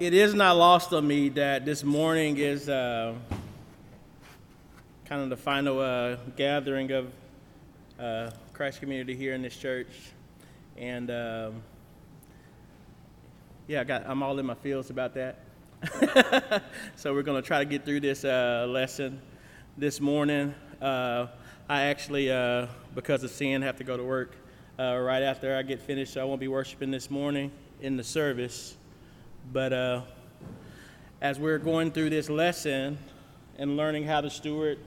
It is not lost on me that this morning is uh, kind of the final uh, gathering of uh, Christ community here in this church, and um, yeah, I got I'm all in my feels about that. so we're going to try to get through this uh, lesson this morning. Uh, I actually, uh, because of sin, have to go to work right after I get finished, so I won't be worshiping this morning in the service. But uh, as we're going through this lesson and learning how to steward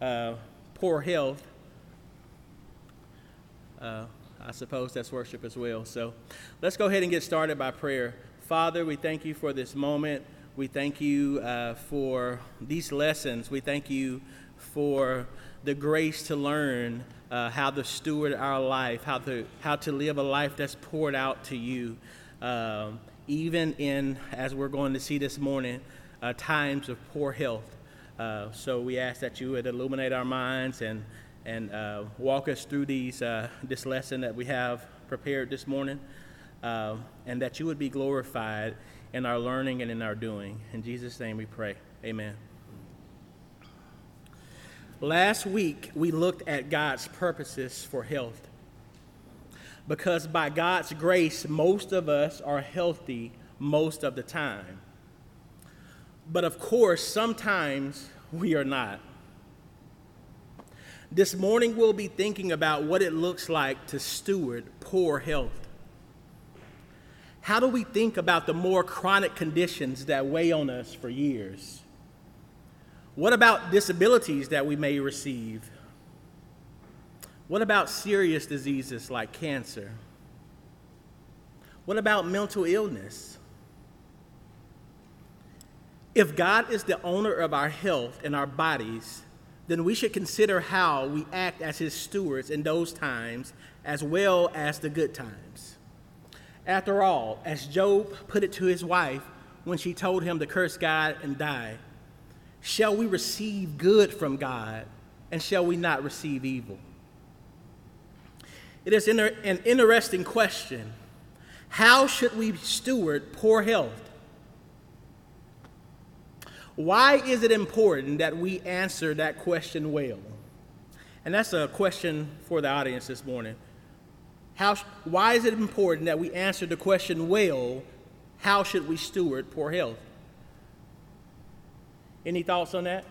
uh, poor health, uh, I suppose that's worship as well. So let's go ahead and get started by prayer. Father, we thank you for this moment. We thank you uh, for these lessons. We thank you for the grace to learn uh, how to steward our life, how to, how to live a life that's poured out to you. Um, even in, as we're going to see this morning, uh, times of poor health. Uh, so we ask that you would illuminate our minds and, and uh, walk us through these, uh, this lesson that we have prepared this morning, uh, and that you would be glorified in our learning and in our doing. In Jesus' name we pray. Amen. Last week, we looked at God's purposes for health because by God's grace, most of us are healthy most of the time. But of course, sometimes we are not. This morning, we'll be thinking about what it looks like to steward poor health. How do we think about the more chronic conditions that weigh on us for years? What about disabilities that we may receive? What about serious diseases like cancer? What about mental illness? If God is the owner of our health and our bodies, then we should consider how we act as his stewards in those times as well as the good times. After all, as Job put it to his wife when she told him to curse God and die, shall we receive good from God and shall we not receive evil? It is an interesting question. How should we steward poor health? Why is it important that we answer that question well? And that's a question for the audience this morning. How, why is it important that we answer the question well? How should we steward poor health? Any thoughts on that?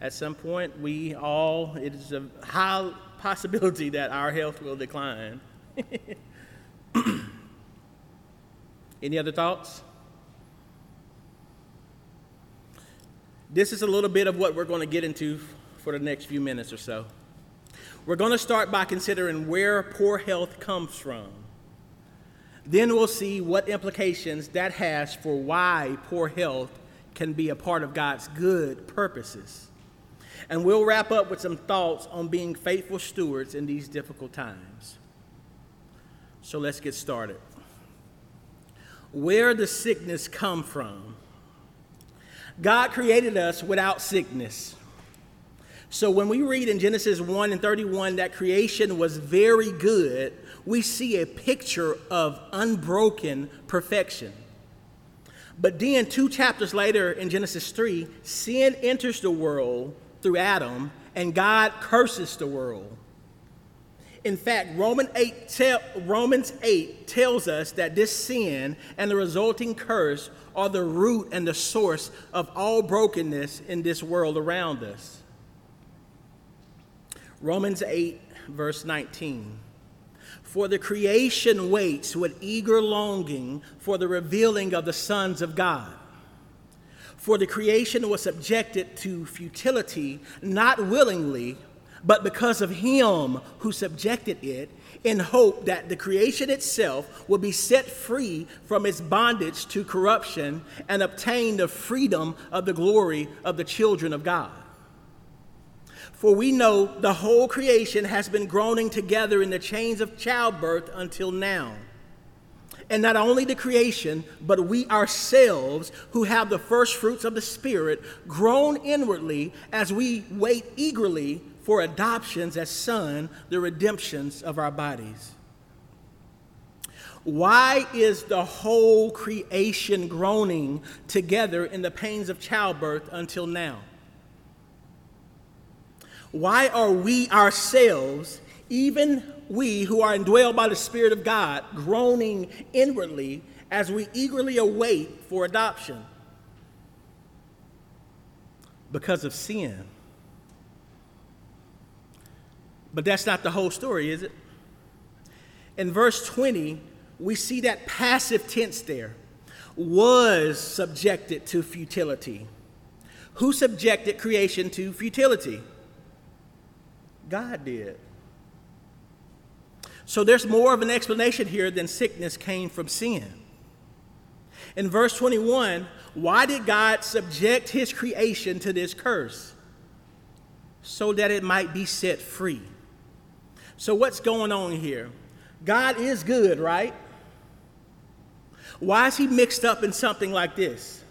At some point, we all, it is a high possibility that our health will decline. Any other thoughts? This is a little bit of what we're going to get into for the next few minutes or so. We're going to start by considering where poor health comes from. Then we'll see what implications that has for why poor health can be a part of God's good purposes. And we'll wrap up with some thoughts on being faithful stewards in these difficult times. So let's get started. Where does sickness come from? God created us without sickness. So when we read in Genesis 1 and 31 that creation was very good, we see a picture of unbroken perfection. But then, two chapters later in Genesis 3, sin enters the world through Adam, and God curses the world. In fact, Romans 8, tell, Romans 8 tells us that this sin and the resulting curse are the root and the source of all brokenness in this world around us. Romans 8, verse 19. For the creation waits with eager longing for the revealing of the sons of God. For the creation was subjected to futility, not willingly, but because of him who subjected it, in hope that the creation itself will be set free from its bondage to corruption and obtain the freedom of the glory of the children of God. For we know the whole creation has been groaning together in the chains of childbirth until now. And not only the creation, but we ourselves who have the first fruits of the Spirit groan inwardly as we wait eagerly for adoptions as son, the redemptions of our bodies. Why is the whole creation groaning together in the pains of childbirth until now? Why are we ourselves, even we who are indwelled by the Spirit of God, groaning inwardly as we eagerly await for adoption? Because of sin. But that's not the whole story, is it? In verse 20, we see that passive tense there was subjected to futility. Who subjected creation to futility? God did. So there's more of an explanation here than sickness came from sin. In verse 21, why did God subject his creation to this curse? So that it might be set free. So, what's going on here? God is good, right? Why is he mixed up in something like this?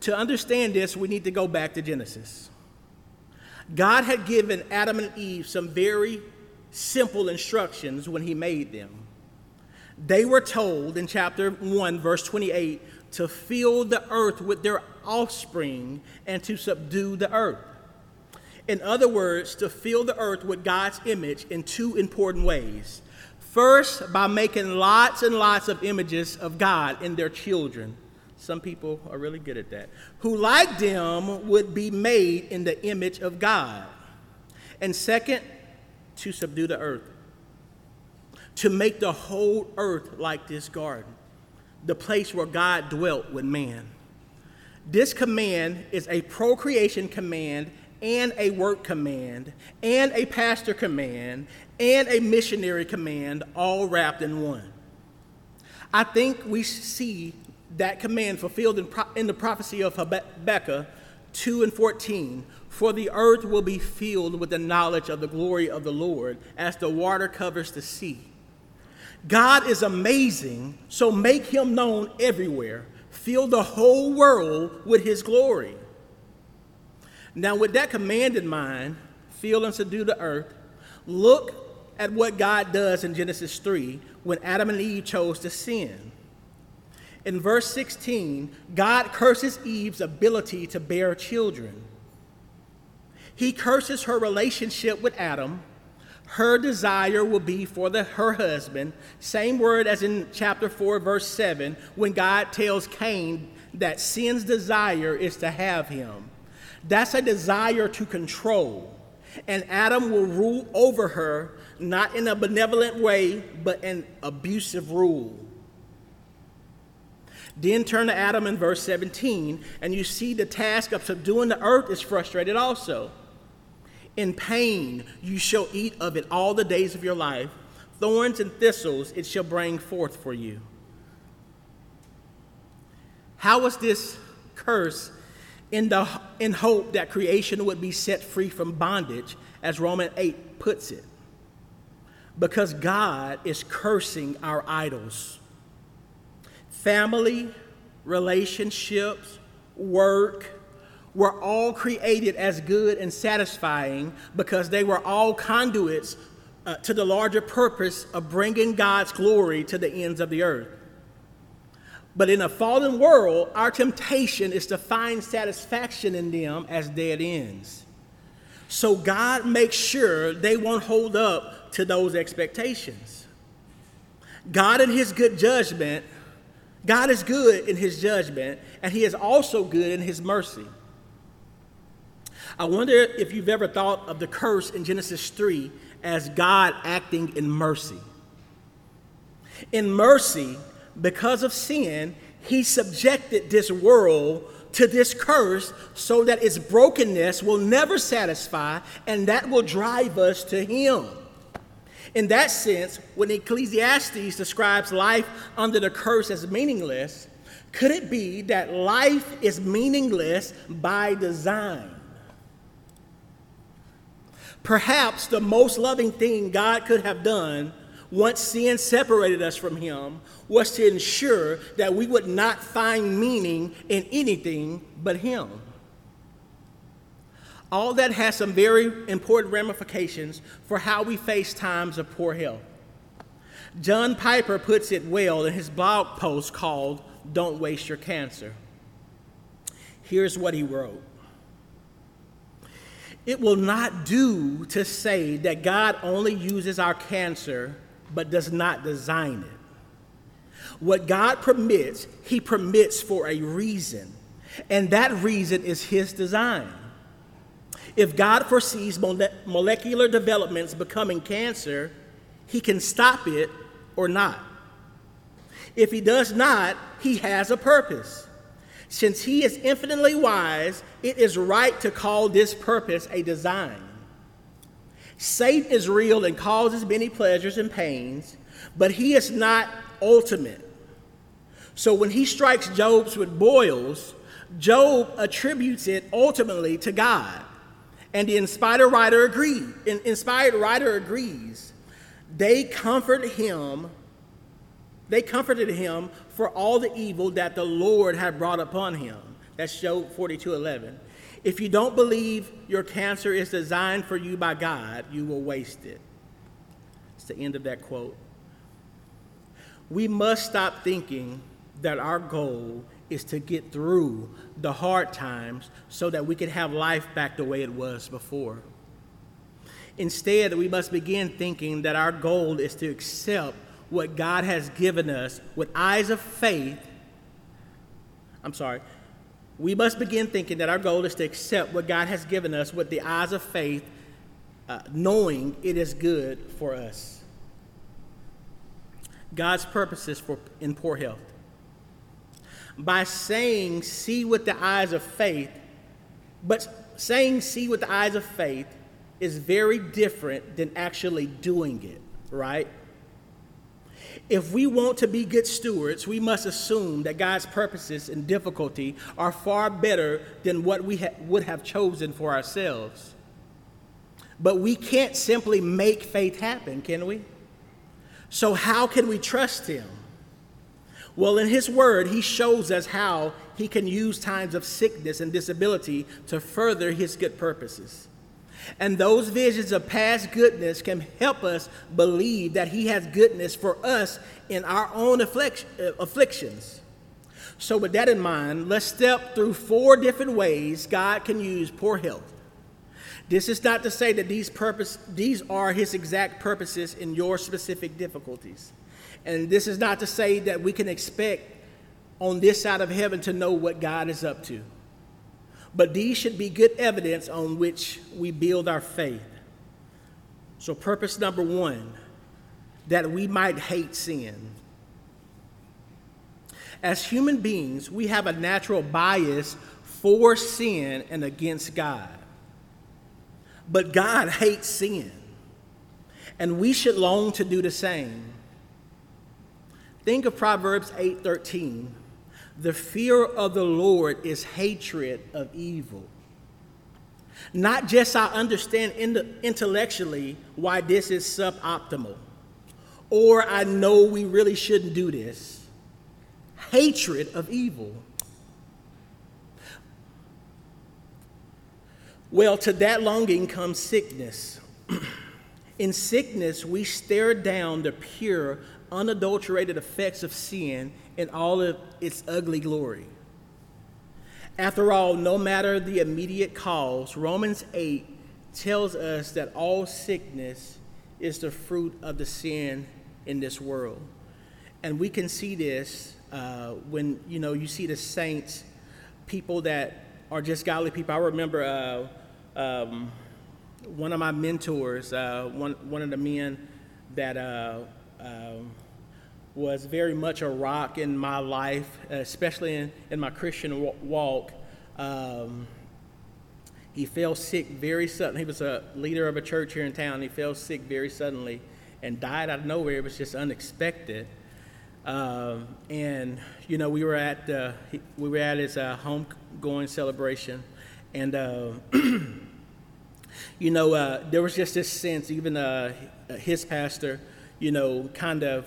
To understand this, we need to go back to Genesis. God had given Adam and Eve some very simple instructions when he made them. They were told in chapter 1, verse 28, to fill the earth with their offspring and to subdue the earth. In other words, to fill the earth with God's image in two important ways. First, by making lots and lots of images of God in their children. Some people are really good at that. Who, like them, would be made in the image of God. And second, to subdue the earth. To make the whole earth like this garden, the place where God dwelt with man. This command is a procreation command and a work command and a pastor command and a missionary command all wrapped in one. I think we see that command fulfilled in, pro- in the prophecy of Habakkuk 2 and 14 For the earth will be filled with the knowledge of the glory of the Lord as the water covers the sea. God is amazing, so make him known everywhere. Fill the whole world with his glory. Now, with that command in mind, fill and subdue the earth, look at what God does in Genesis 3 when Adam and Eve chose to sin. In verse 16, God curses Eve's ability to bear children. He curses her relationship with Adam. Her desire will be for the, her husband. Same word as in chapter 4, verse 7, when God tells Cain that sin's desire is to have him. That's a desire to control. And Adam will rule over her, not in a benevolent way, but an abusive rule. Then turn to Adam in verse 17, and you see the task of subduing the earth is frustrated also. In pain you shall eat of it all the days of your life. Thorns and thistles it shall bring forth for you. How was this curse in, the, in hope that creation would be set free from bondage, as Romans 8 puts it. Because God is cursing our idols. Family, relationships, work were all created as good and satisfying because they were all conduits uh, to the larger purpose of bringing God's glory to the ends of the earth. But in a fallen world, our temptation is to find satisfaction in them as dead ends. So God makes sure they won't hold up to those expectations. God, in His good judgment, God is good in His judgment, and He is also good in His mercy. I wonder if you've ever thought of the curse in Genesis 3 as God acting in mercy. In mercy, because of sin, he subjected this world to this curse so that its brokenness will never satisfy and that will drive us to him. In that sense, when Ecclesiastes describes life under the curse as meaningless, could it be that life is meaningless by design? Perhaps the most loving thing God could have done once sin separated us from Him, was to ensure that we would not find meaning in anything but Him. All that has some very important ramifications for how we face times of poor health. John Piper puts it well in his blog post called Don't Waste Your Cancer. Here's what he wrote It will not do to say that God only uses our cancer but does not design it. What God permits, He permits for a reason, and that reason is His design. If God foresees mole- molecular developments becoming cancer, He can stop it or not. If He does not, He has a purpose. Since He is infinitely wise, it is right to call this purpose a design. Satan is real and causes many pleasures and pains, but he is not ultimate. So when he strikes Job's with boils, Job attributes it ultimately to God. And the inspired writer agreed. Inspired writer agrees. They comforted him. They comforted him for all the evil that the Lord had brought upon him. That's Job 42 11. If you don't believe your cancer is designed for you by God, you will waste it. It's the end of that quote. We must stop thinking that our goal is to get through the hard times so that we can have life back the way it was before. Instead, we must begin thinking that our goal is to accept what God has given us with eyes of faith. I'm sorry, we must begin thinking that our goal is to accept what God has given us with the eyes of faith, uh, knowing it is good for us. God's purposes for in poor health. By saying see with the eyes of faith, but saying see with the eyes of faith is very different than actually doing it, right? If we want to be good stewards, we must assume that God's purposes in difficulty are far better than what we ha- would have chosen for ourselves. But we can't simply make faith happen, can we? So, how can we trust Him? Well, in His Word, He shows us how He can use times of sickness and disability to further His good purposes. And those visions of past goodness can help us believe that He has goodness for us in our own uh, afflictions. So, with that in mind, let's step through four different ways God can use poor health. This is not to say that these, purpose, these are His exact purposes in your specific difficulties. And this is not to say that we can expect on this side of heaven to know what God is up to but these should be good evidence on which we build our faith. So, purpose number one that we might hate sin. As human beings, we have a natural bias for sin and against God. But God hates sin, and we should long to do the same. Think of Proverbs 8:13 the fear of the Lord is hatred of evil. Not just I understand intellectually why this is suboptimal, or I know we really shouldn't do this. Hatred of evil. Well, to that longing comes sickness. In sickness, we stare down the pure, unadulterated effects of sin in all of its ugly glory. After all, no matter the immediate cause, Romans 8 tells us that all sickness is the fruit of the sin in this world. And we can see this uh, when, you know, you see the saints, people that are just godly people. I remember uh, um, one of my mentors, uh, one, one of the men that uh, um, was very much a rock in my life, especially in, in my Christian walk. Um, he fell sick very suddenly. He was a leader of a church here in town. He fell sick very suddenly and died out of nowhere. It was just unexpected. Um, and you know, we were at uh, we were at his uh, homegoing celebration, and uh, you know, uh, there was just this sense. Even uh, his pastor, you know, kind of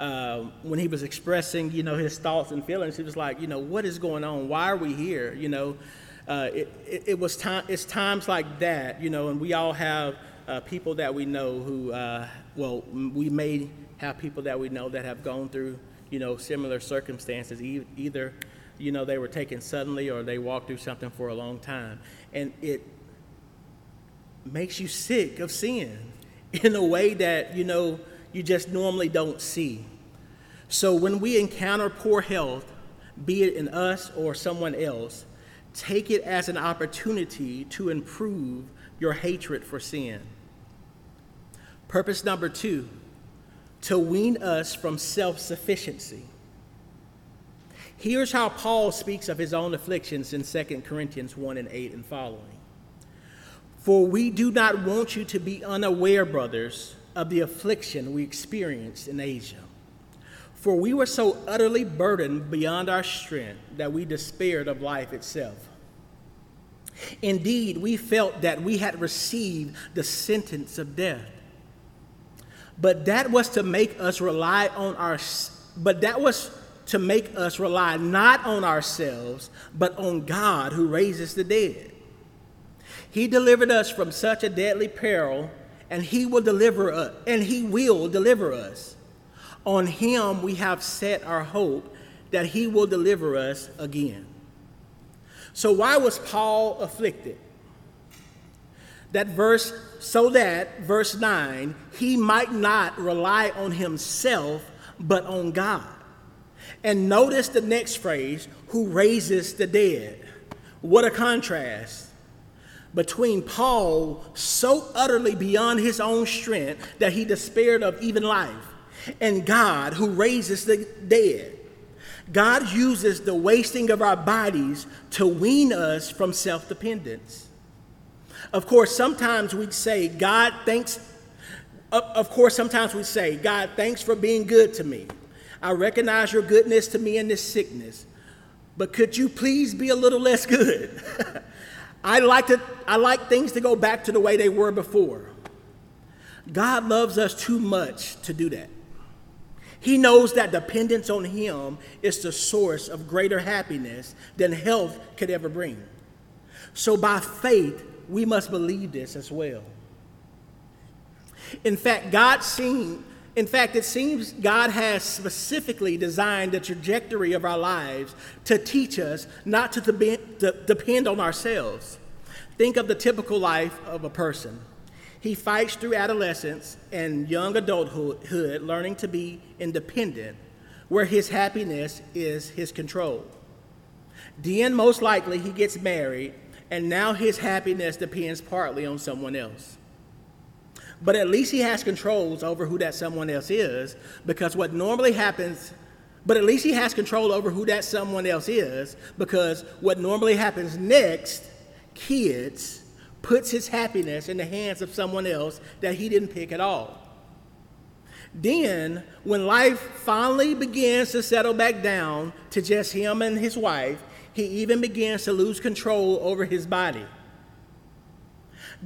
uh, when he was expressing, you know, his thoughts and feelings, he was like, you know, what is going on? Why are we here? You know, uh, it, it, it, was time. It's times like that, you know, and we all have uh, people that we know who, uh, well, we may have people that we know that have gone through, you know, similar circumstances. E- either, you know, they were taken suddenly or they walked through something for a long time. And it makes you sick of sin in a way that, you know, you just normally don't see. So when we encounter poor health, be it in us or someone else, take it as an opportunity to improve your hatred for sin. Purpose number two to wean us from self sufficiency. Here's how Paul speaks of his own afflictions in 2 Corinthians 1 and 8 and following. For we do not want you to be unaware, brothers, of the affliction we experienced in Asia. For we were so utterly burdened beyond our strength that we despaired of life itself. Indeed, we felt that we had received the sentence of death. But that was to make us rely on our but that was to make us rely not on ourselves, but on God who raises the dead. He delivered us from such a deadly peril, and he will deliver us, and he will deliver us. On him we have set our hope that he will deliver us again. So, why was Paul afflicted? That verse, so that, verse 9, he might not rely on himself, but on God. And notice the next phrase, who raises the dead. What a contrast between Paul, so utterly beyond his own strength that he despaired of even life, and God who raises the dead. God uses the wasting of our bodies to wean us from self dependence. Of course, sometimes we say, God, thanks. Of course, sometimes we say, God, thanks for being good to me. I recognize your goodness to me in this sickness, but could you please be a little less good? I like, to, I like things to go back to the way they were before. God loves us too much to do that. He knows that dependence on Him is the source of greater happiness than health could ever bring. So, by faith, we must believe this as well. In fact, God seemed, in fact, it seems God has specifically designed the trajectory of our lives to teach us not to, to depend on ourselves. Think of the typical life of a person. He fights through adolescence and young adulthood, learning to be independent, where his happiness is his control. Then, most likely, he gets married, and now his happiness depends partly on someone else. But at least he has controls over who that someone else is, because what normally happens, but at least he has control over who that someone else is, because what normally happens next, kids, puts his happiness in the hands of someone else that he didn't pick at all. Then, when life finally begins to settle back down to just him and his wife, he even begins to lose control over his body.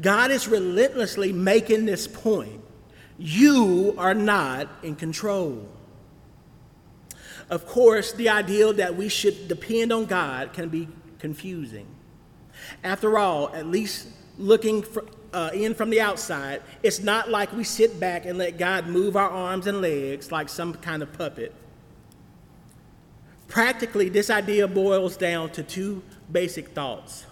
God is relentlessly making this point you are not in control. Of course, the ideal that we should depend on God can be confusing. After all, at least looking for, uh, in from the outside, it's not like we sit back and let God move our arms and legs like some kind of puppet. Practically, this idea boils down to two basic thoughts.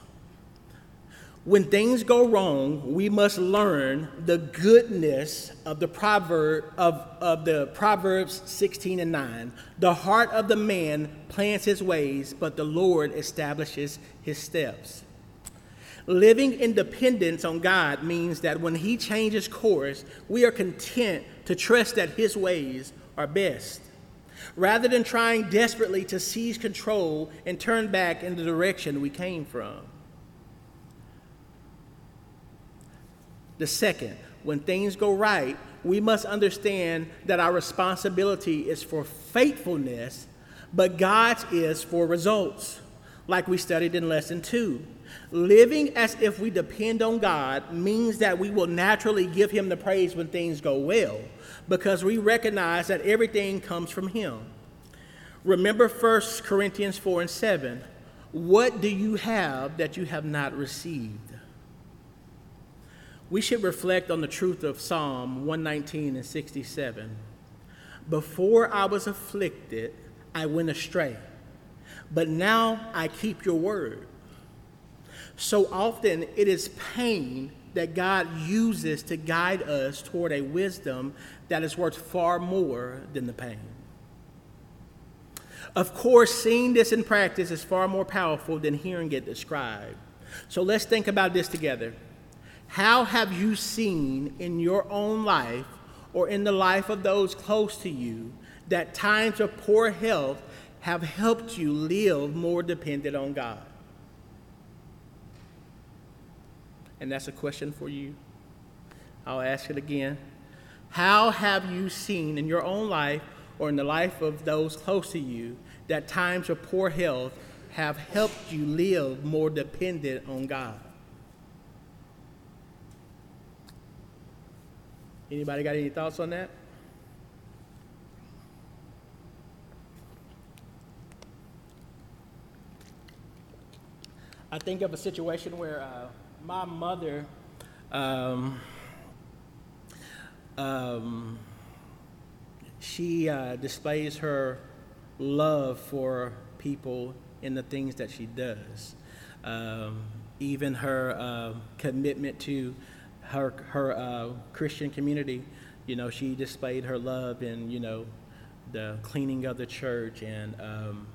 When things go wrong, we must learn the goodness of the proverb of, of the Proverbs 16 and 9. The heart of the man plans his ways, but the Lord establishes his steps. Living in dependence on God means that when He changes course, we are content to trust that His ways are best. Rather than trying desperately to seize control and turn back in the direction we came from. The second, when things go right, we must understand that our responsibility is for faithfulness, but God's is for results, like we studied in lesson two. Living as if we depend on God means that we will naturally give Him the praise when things go well because we recognize that everything comes from Him. Remember 1 Corinthians 4 and 7. What do you have that you have not received? We should reflect on the truth of Psalm 119 and 67. Before I was afflicted, I went astray, but now I keep your word. So often it is pain that God uses to guide us toward a wisdom that is worth far more than the pain. Of course, seeing this in practice is far more powerful than hearing it described. So let's think about this together. How have you seen in your own life or in the life of those close to you that times of poor health have helped you live more dependent on God? And that's a question for you. I'll ask it again. How have you seen in your own life or in the life of those close to you that times of poor health have helped you live more dependent on God? Anybody got any thoughts on that? I think of a situation where uh, my mother um, um, she uh, displays her love for people in the things that she does. Um, even her uh, commitment to her her uh, Christian community, you know, she displayed her love in you know the cleaning of the church and um,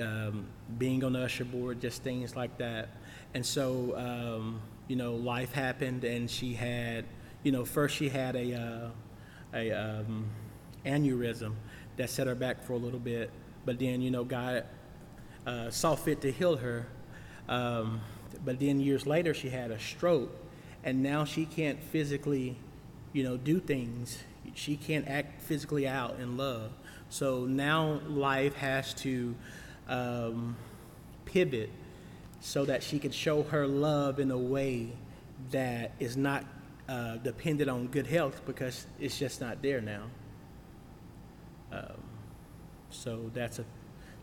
um, being on the usher board, just things like that. And so, um, you know, life happened, and she had, you know, first she had a, uh, a um, aneurysm that set her back for a little bit, but then, you know, God uh, saw fit to heal her. Um, but then years later, she had a stroke, and now she can't physically, you know, do things. She can't act physically out in love. So now life has to um, pivot so that she can show her love in a way that is not uh, dependent on good health because it's just not there now. Um, so that's a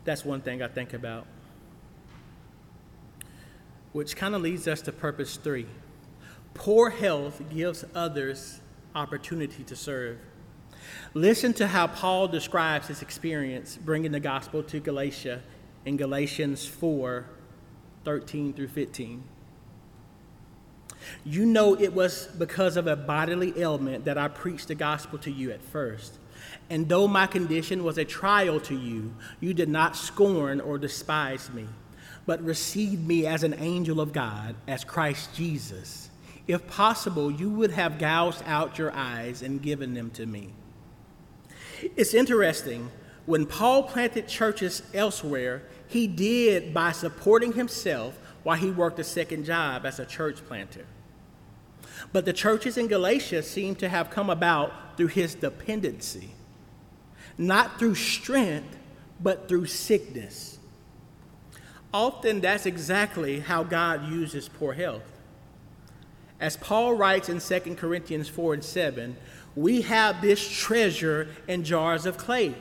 that's one thing I think about. Which kind of leads us to purpose three. Poor health gives others opportunity to serve. Listen to how Paul describes his experience bringing the gospel to Galatia in Galatians 4 13 through 15. You know it was because of a bodily ailment that I preached the gospel to you at first. And though my condition was a trial to you, you did not scorn or despise me, but received me as an angel of God, as Christ Jesus. If possible, you would have gouged out your eyes and given them to me. It's interesting, when Paul planted churches elsewhere, he did by supporting himself while he worked a second job as a church planter. But the churches in Galatia seem to have come about through his dependency, not through strength, but through sickness. Often that's exactly how God uses poor health. As Paul writes in 2 Corinthians 4 and 7, we have this treasure in jars of clay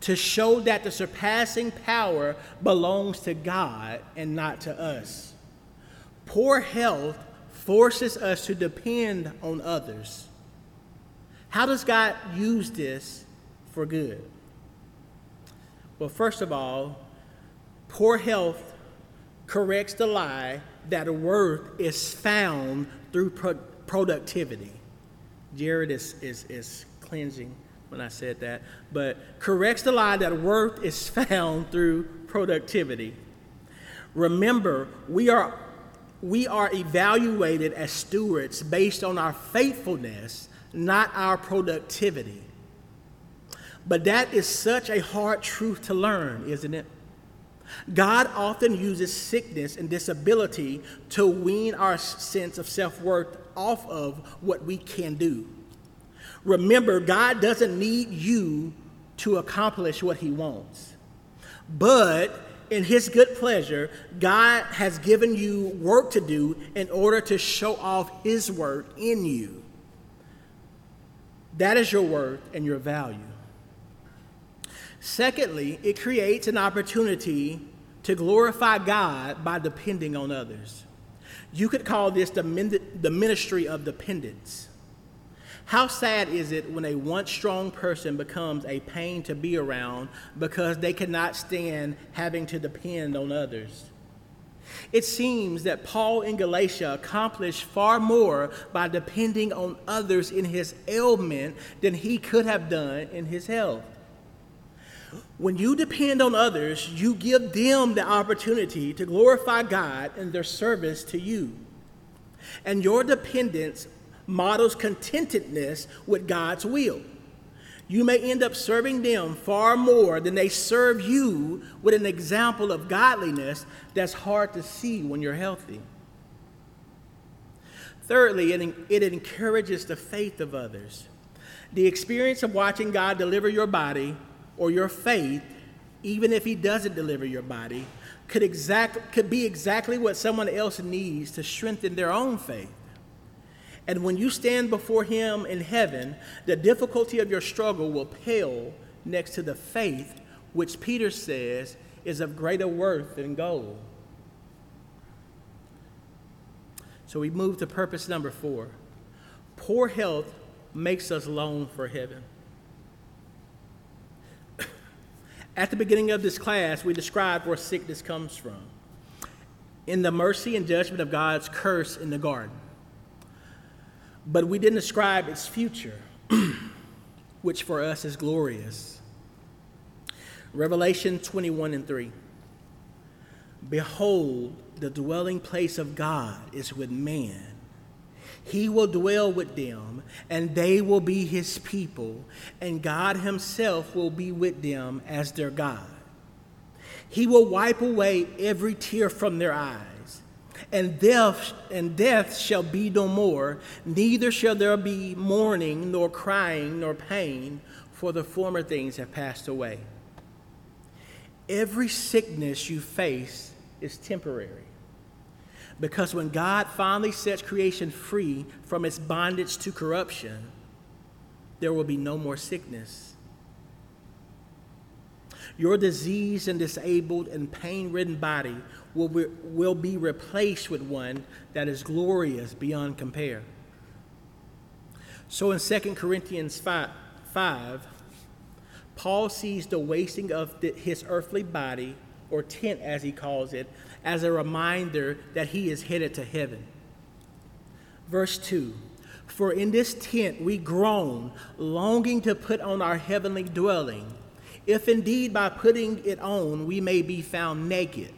to show that the surpassing power belongs to God and not to us. Poor health forces us to depend on others. How does God use this for good? Well, first of all, poor health corrects the lie that worth is found through pro- productivity. Jared is, is, is cleansing when I said that, but corrects the lie that worth is found through productivity. Remember, we are, we are evaluated as stewards based on our faithfulness, not our productivity. But that is such a hard truth to learn, isn't it? God often uses sickness and disability to wean our sense of self worth off of what we can do. Remember, God doesn't need you to accomplish what He wants. But in His good pleasure, God has given you work to do in order to show off His work in you. That is your worth and your value. Secondly, it creates an opportunity to glorify God by depending on others. You could call this the, ministry of dependence. How sad is it when a once strong person becomes a pain to be around because they cannot stand having to depend on others? It seems that Paul in Galatia accomplished far more by depending on others in his ailment than he could have done in his health. When you depend on others, you give them the opportunity to glorify God in their service to you. And your dependence models contentedness with God's will. You may end up serving them far more than they serve you with an example of godliness that's hard to see when you're healthy. Thirdly, it, it encourages the faith of others. The experience of watching God deliver your body or your faith, even if He doesn't deliver your body, could, exact, could be exactly what someone else needs to strengthen their own faith. And when you stand before Him in heaven, the difficulty of your struggle will pale next to the faith which Peter says is of greater worth than gold. So we move to purpose number four. Poor health makes us long for heaven. At the beginning of this class, we described where sickness comes from in the mercy and judgment of God's curse in the garden but we didn't describe its future, which for us is glorious. Revelation 21 and 3. Behold, the dwelling place of God is with man. He will dwell with them, and they will be his people, and God himself will be with them as their God. He will wipe away every tear from their eyes and death and death shall be no more neither shall there be mourning nor crying nor pain for the former things have passed away every sickness you face is temporary because when god finally sets creation free from its bondage to corruption there will be no more sickness your diseased and disabled and pain ridden body will be, will be replaced with one that is glorious beyond compare. So in 2 Corinthians 5, 5 Paul sees the wasting of the, his earthly body, or tent as he calls it, as a reminder that he is headed to heaven. Verse 2 For in this tent we groan, longing to put on our heavenly dwelling, if indeed by putting it on we may be found naked.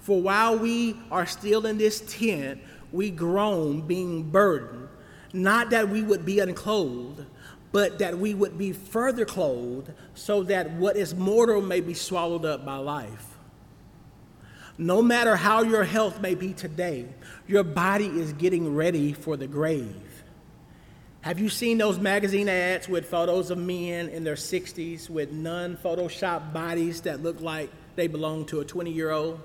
For while we are still in this tent, we groan, being burdened, not that we would be unclothed, but that we would be further clothed, so that what is mortal may be swallowed up by life. No matter how your health may be today, your body is getting ready for the grave. Have you seen those magazine ads with photos of men in their 60s with non Photoshop bodies that look like they belong to a 20 year old?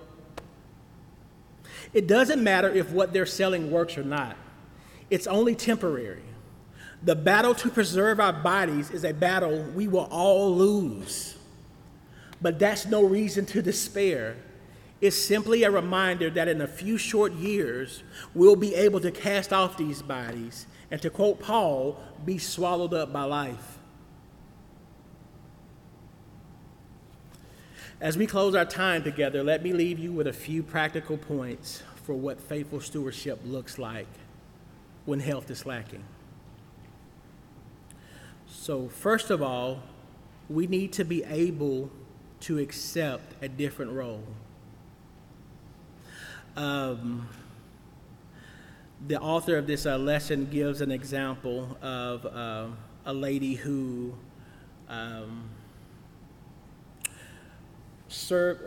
It doesn't matter if what they're selling works or not, it's only temporary. The battle to preserve our bodies is a battle we will all lose. But that's no reason to despair. It's simply a reminder that in a few short years, we'll be able to cast off these bodies and, to quote Paul, be swallowed up by life. As we close our time together, let me leave you with a few practical points for what faithful stewardship looks like when health is lacking. So, first of all, we need to be able to accept a different role. Um, the author of this uh, lesson gives an example of uh, a lady who um, served,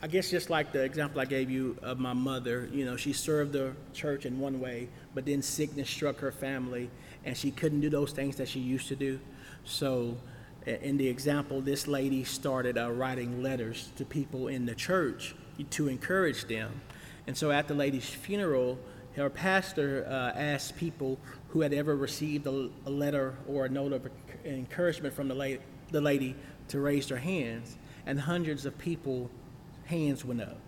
I guess just like the example I gave you of my mother, you know, she served the church in one way, but then sickness struck her family and she couldn't do those things that she used to do. So, in the example, this lady started uh, writing letters to people in the church to encourage them. And so, at the lady's funeral, her pastor uh, asked people who had ever received a, a, letter or a note of encouragement from the lady, the lady to raise their hands and hundreds of people hands went up.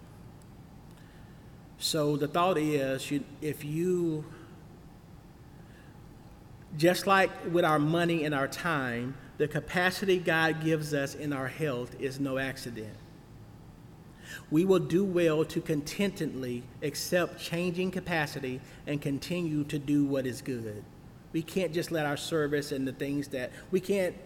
So the thought is, if you Just like with our money and our time, the capacity God gives us in our health is no accident. We will do well to contentedly accept changing capacity and continue to do what is good. We can't just let our service and the things that we can't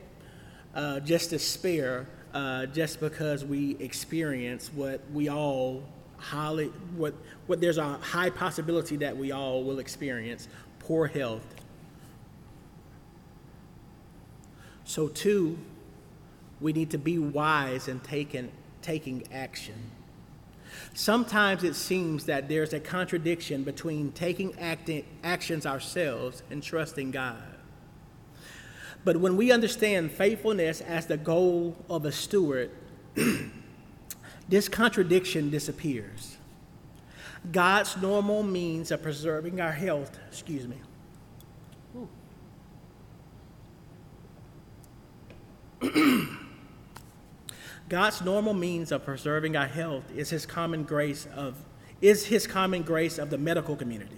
uh, just despair uh, just because we experience what we all highly what what there's a high possibility that we all will experience poor health. So too, we need to be wise in taking taking action. Sometimes it seems that there's a contradiction between taking acti- actions ourselves and trusting God. But when we understand faithfulness as the goal of a steward, this contradiction disappears. God's normal means of preserving our health, excuse me. God's normal means of preserving our health is his common grace of is his common grace of the medical community.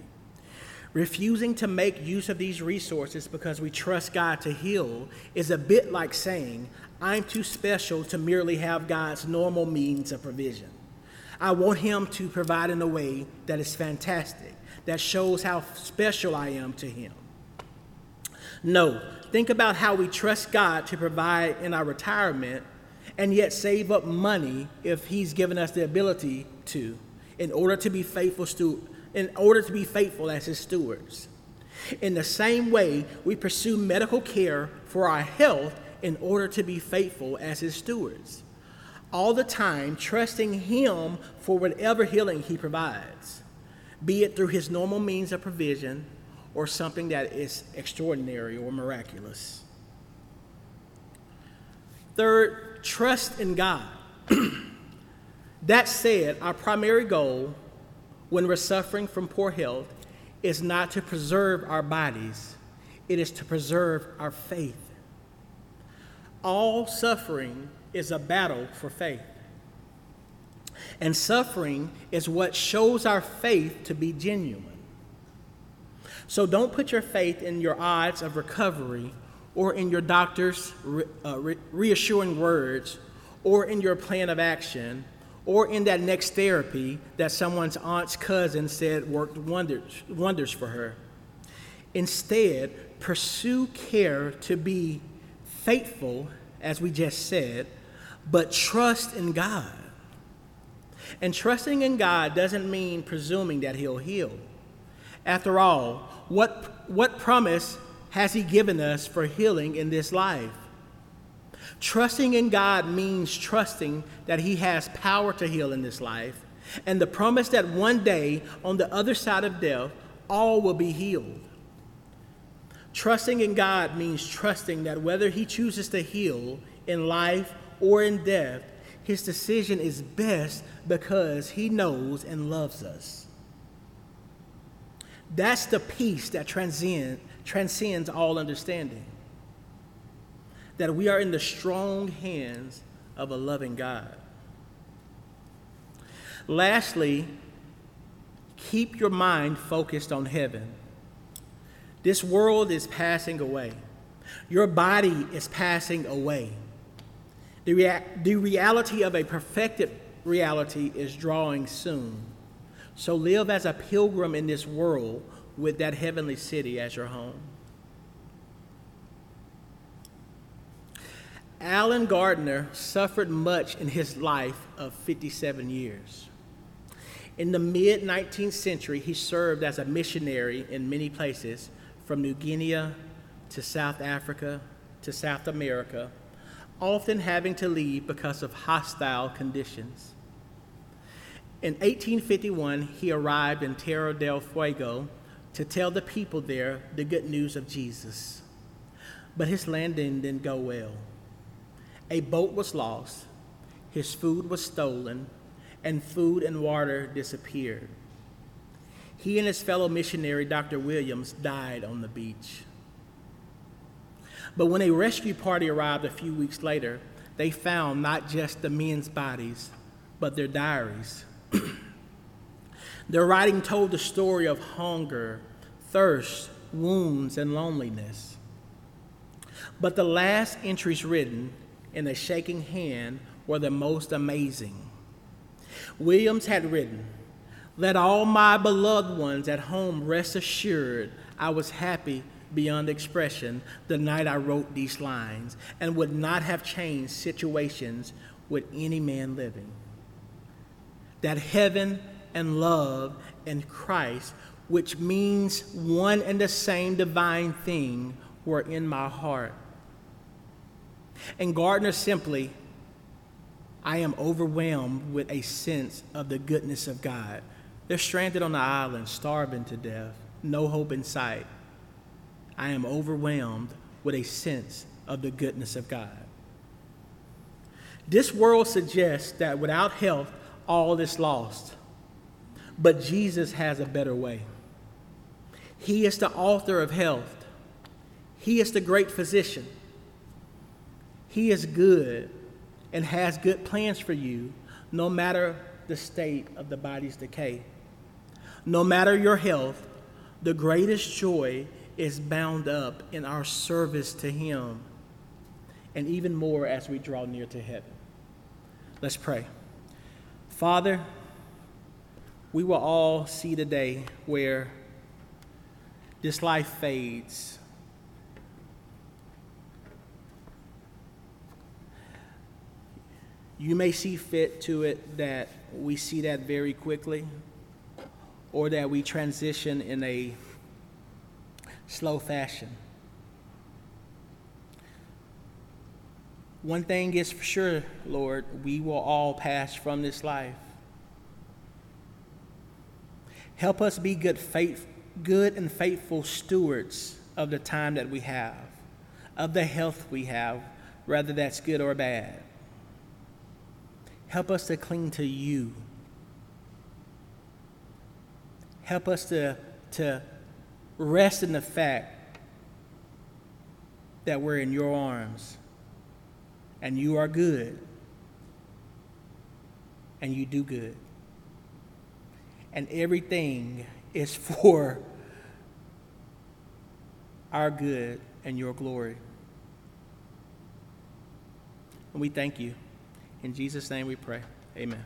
Refusing to make use of these resources because we trust God to heal is a bit like saying, I'm too special to merely have God's normal means of provision. I want Him to provide in a way that is fantastic, that shows how special I am to Him. No, think about how we trust God to provide in our retirement and yet save up money if He's given us the ability to in order to be faithful steward in order to be faithful as his stewards. In the same way, we pursue medical care for our health in order to be faithful as his stewards. All the time, trusting him for whatever healing he provides, be it through his normal means of provision or something that is extraordinary or miraculous. Third, trust in God. that said, our primary goal when we're suffering from poor health is not to preserve our bodies, it is to preserve our faith. All suffering is a battle for faith. And suffering is what shows our faith to be genuine. So don't put your faith in your odds of recovery or in your doctor's uh, reassuring words or in your plan of action or in that next therapy that someone's aunt's cousin said worked wonders, wonders for her. Instead, pursue care to be faithful, as we just said, but trust in God. And trusting in God doesn't mean presuming that He'll heal. After all, what, what promise has He given us for healing in this life? Trusting in God means trusting that He has power to heal in this life and the promise that one day, on the other side of death, all will be healed. Trusting in God means trusting that whether He chooses to heal in life or in death, His decision is best because He knows and loves us. That's the peace that transcend, transcends all understanding that we are in the strong hands of a loving God. Lastly, keep your mind focused on heaven. This world is passing away. Your body is passing away. The, rea- the reality of a perfected reality is drawing soon. So live as a pilgrim in this world with that heavenly city as your home. Allen Gardiner suffered much in his life of 57 years. In the mid 19th century, he served as a missionary in many places, from New Guinea to South Africa to South America, often having to leave because of hostile conditions. In 1851, he arrived in Tierra del Fuego to tell the people there the good news of Jesus. But his landing didn't go well. A boat was lost, his food was stolen, and food and water disappeared. He and his fellow missionary, Dr. Williams, died on the beach. But when a rescue party arrived a few weeks later, they found not just the men's bodies, but their diaries. their writing told the story of hunger, thirst, wounds and loneliness. But the last entries written in a shaking hand were the most amazing. Williams had written, Let all my beloved ones at home rest assured I was happy beyond expression the night I wrote these lines and would not have changed situations with any man living. That heaven and love and Christ, which means one and the same divine thing, were in my heart. And Gardiner simply, I am overwhelmed with a sense of the goodness of God. They're stranded on the island, starving to death, no hope in sight. I am overwhelmed with a sense of the goodness of God. This world suggests that without health, all is lost. But Jesus has a better way. He is the author of health, He is the great physician. He is good and has good plans for you, no matter the state of the body's decay. No matter your health, the greatest joy is bound up in our service to Him, and even more as we draw near to heaven. Let's pray. Father, we will all see the day where this life fades. You may see fit to it that we see that very quickly, or that we transition in a slow fashion. One thing is for sure, Lord, we will all pass from this life. Help us be good, faith, good and faithful stewards of the time that we have, of the health we have, whether that's good or bad. Help us to cling to you. Help us to, to rest in the fact that we're in your arms and you are good and you do good. And everything is for our good and your glory. And we thank you. In Jesus' name we pray. Amen.